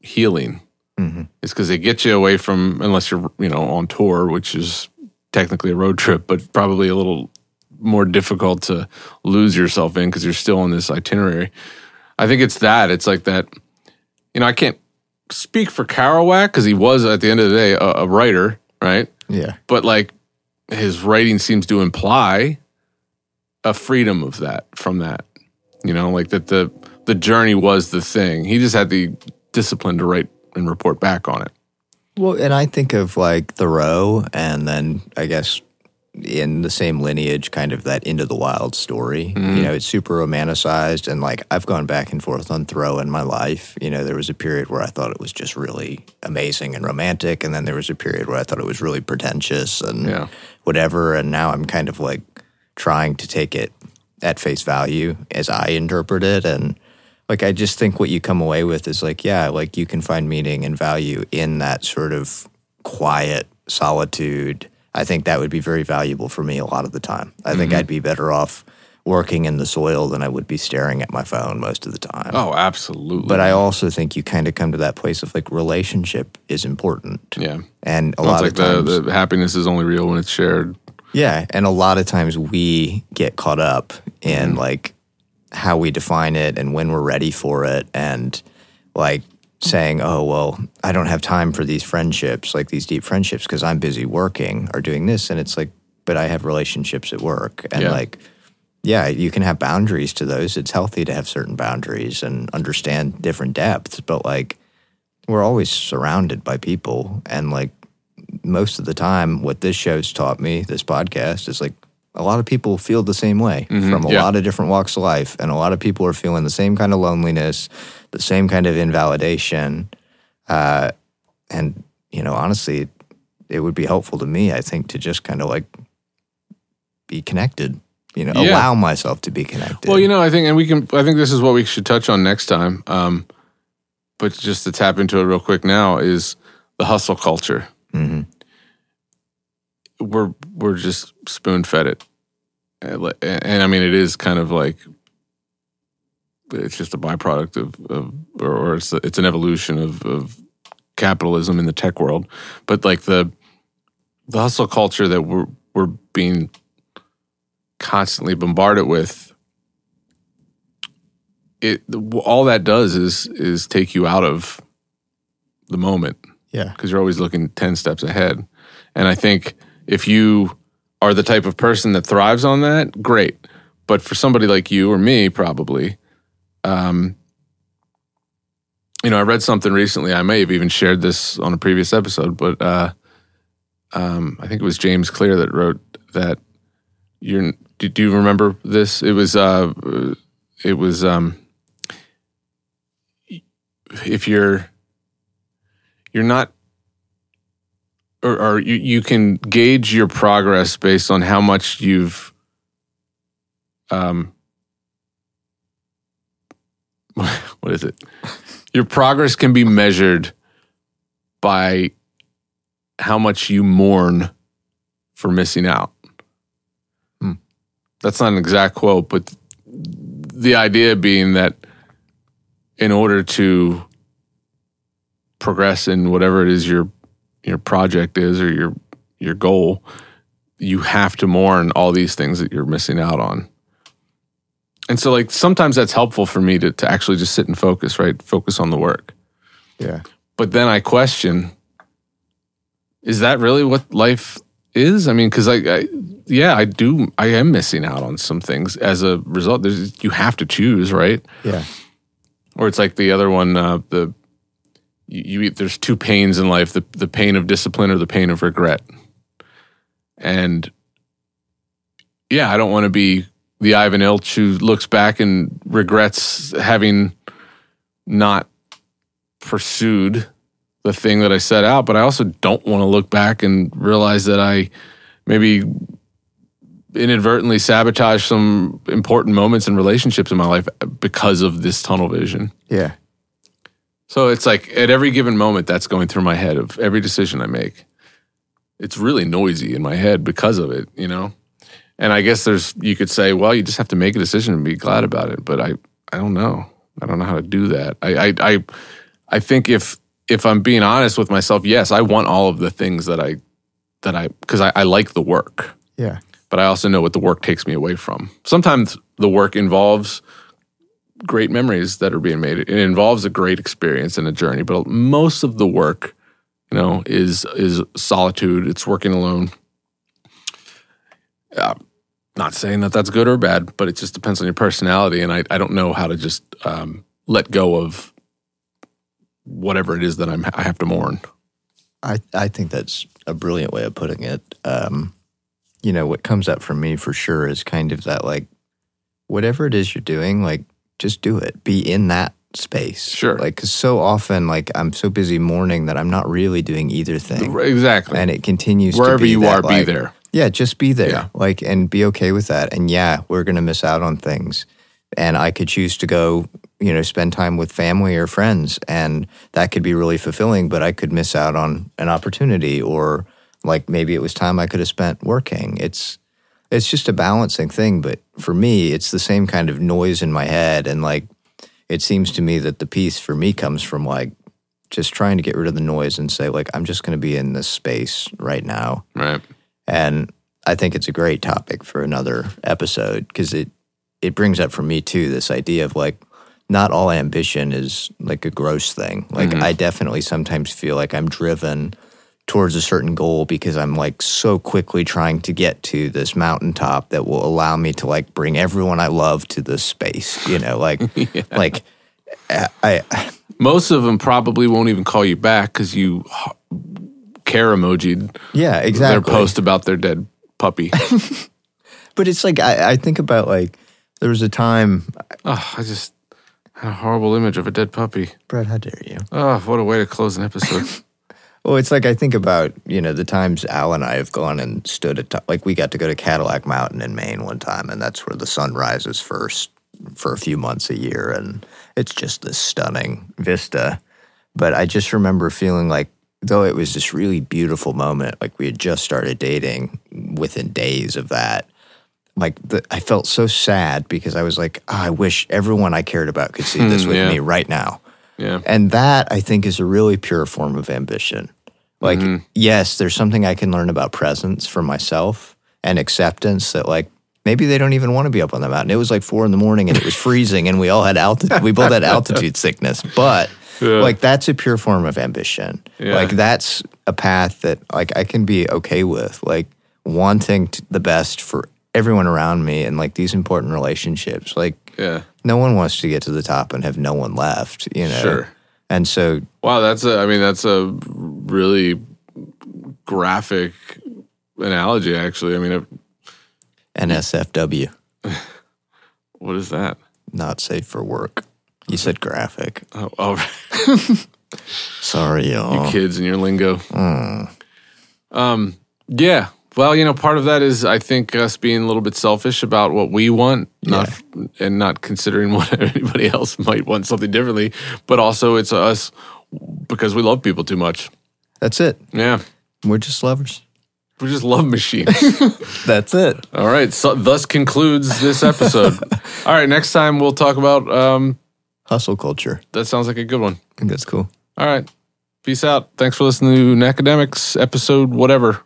healing. Mm-hmm. It's because they get you away from unless you're you know on tour, which is technically a road trip, but probably a little more difficult to lose yourself in because you're still on this itinerary. I think it's that. It's like that. You know, I can't speak for Kerouac because he was at the end of the day a, a writer, right? Yeah. But like his writing seems to imply a freedom of that from that. You know, like that the the journey was the thing. He just had the discipline to write and report back on it. Well, and I think of like Thoreau, and then I guess in the same lineage, kind of that Into the Wild story. Mm-hmm. You know, it's super romanticized, and like I've gone back and forth on Thoreau in my life. You know, there was a period where I thought it was just really amazing and romantic, and then there was a period where I thought it was really pretentious and Yeah. whatever. And now I'm kind of like trying to take it at face value as I interpret it, and like I just think what you come away with is like, yeah, like you can find meaning and value in that sort of quiet solitude. I think that would be very valuable for me a lot of the time. I think mm-hmm. I'd be better off working in the soil than I would be staring at my phone most of the time. Oh, absolutely. But I also think you kind of come to that place of like relationship is important. yeah. And a lot it's of like times the, the happiness is only real when it's shared. yeah, and a lot of times we get caught up in mm-hmm. like how we define it and when we're ready for it and like saying, "Oh, well, I don't have time for these friendships, like these deep friendships because I'm busy working or doing this." And it's like, "But I have relationships at work." And Yeah. like yeah, you can have boundaries to those. It's healthy to have certain boundaries and understand different depths, but like we're always surrounded by people and like most of the time what this show's taught me this podcast is like a lot of people feel the same way from a yeah. lot of different walks of life and a lot of people are feeling the same kind of loneliness the same kind of invalidation uh, and you know honestly it would be helpful to me i think to just kind of like be connected you know Yeah. allow myself to be connected Well, you know, I think, and we can. I think this is what we should touch on next time. Um, but just to tap into it real quick now is the hustle culture. Mhm. We're we're just spoon fed it, and, and I mean, it is kind of like it's just a byproduct of, of or, or it's it's an evolution of, of capitalism in the tech world. But like the the hustle culture that we're we're being constantly bombarded with it all that does is is take you out of the moment. Yeah. Because you're always looking 10 steps ahead. And i think if you are the type of person that thrives on that great but for somebody like you or me probably um you know i read something recently i may have even shared this on a previous episode but uh um i think it was james clear that wrote that you're do, do you remember this? It was uh it was um if you're you're not or, or you, you can gauge your progress based on how much you've um <laughs> what is it your progress can be measured by how much you mourn for missing out Hmm. that's not an exact quote but the idea being that in order to progress in whatever it is your your project is or your your goal, you have to mourn all these things that you're missing out on. And so like sometimes that's helpful for me to to actually just sit and focus, right? Focus on the work. Yeah. But then I question is that really what life is? I mean, cuz I, I yeah, I do I am missing out on some things as a result. There's you have to choose, right? Yeah. Or it's like the other one, uh, the you, you there's two pains in life: the the pain of discipline or the pain of regret. And yeah, I don't want to be the Ivan Ilyich who looks back and regrets having not pursued the thing that I set out. But I also don't want to look back and realize that I maybe inadvertently sabotage some important moments and relationships in my life because of this tunnel vision. Yeah. So it's like at every given moment that's going through my head of every decision I make. It's really noisy in my head because of it, you know? And I guess there's you could say, well, you just have to make a decision and be glad about it. But I I don't know. I don't know how to do that. I I I, I think if if I'm being honest with myself, yes, I want all of the things that I that I because I, I like the work Yeah. but I also know what the work takes me away from. Sometimes the work involves great memories that are being made. It involves a great experience and a journey, but most of the work, you know, is is solitude. It's working alone. Uh, not saying that that's good or bad, but it just depends on your personality, and I I don't know how to just um, let go of whatever it is that I'm I have to mourn. I, I think that's a brilliant way of putting it. Um, you know, what comes up for me for sure is kind of that like, whatever it is you're doing, like, just do it. Be in that space. Sure. Like, because so often, like, I'm so busy mourning that I'm not really doing either thing. Exactly. And it continues to Wherever you that, are, be there. Yeah, just be there. Yeah. Like, and be okay with that. And yeah, we're going to miss out on things. And I could choose to go, you know, spend time with family or friends. And that could be really fulfilling, but I could miss out on an opportunity or like maybe it was time I could have spent working. It's, it's just a balancing thing. But for me, it's the same kind of noise in my head. And like, it seems to me that the peace for me comes from like just trying to get rid of the noise and say, like, I'm just going to be in this space right now. Right. And I think it's a great topic for another episode because it it brings up for me too this idea of like not all ambition is like a gross thing. Like mm-hmm. I definitely sometimes feel like I'm driven towards a certain goal because I'm like so quickly trying to get to this mountaintop that will allow me to like bring everyone I love to this space, you know, like <laughs> like I, I Most of them probably won't even call you back because you care emojied yeah, exactly. their post about their dead puppy. <laughs> But it's like I, I think about like there was a time oh, I just had a horrible image of a dead puppy. Brad, how dare you? Oh, what a way to close an episode. <laughs> Well, it's like I think about you know the times Al and I have gone and stood at like we got to go to Cadillac Mountain in Maine one time, and that's where the sun rises first for a few months a year, and it's just this stunning vista. But I just remember feeling like though it was this really beautiful moment, like we had just started dating within days of that. Like the, I felt so sad because I was like, "Ah, I wish everyone I cared about could see this Hmm, with yeah. me right now. Yeah. And that I think is a really pure form of ambition. Like, mm-hmm. yes, there's something I can learn about presence for myself and acceptance that, like, maybe they don't even want to be up on the mountain. It was like four in the morning and it was freezing and we all had altitude, we both had altitude <laughs> sickness. But, Yeah. like, that's a pure form of ambition. Yeah. Like, that's a path that, like, I can be okay with. Like, wanting t- the best for everyone around me and, like, these important relationships. Like, Yeah. no one wants to get to the top and have no one left, you know? Sure. And so, Wow, that's a I mean that's a really graphic analogy actually. I mean it, NSFW, <laughs> What is that? not safe for work. You said graphic. Oh, oh <laughs> Sorry, y'all. Your kids and your lingo. Um, yeah. Well, you know, part of that is I think us being a little bit selfish about what we want, not and not considering <laughs> what anybody else might want something differently. But also, it's us because we love people too much. That's it. Yeah, We're just lovers. We're just love machines. <laughs> That's it. All right. So, thus concludes this episode. <laughs> All right. Next time we'll talk about. Um, Hustle culture. that sounds like a good one. I think that's cool. All right. Peace out. Thanks for listening to Nah-cademics episode, whatever.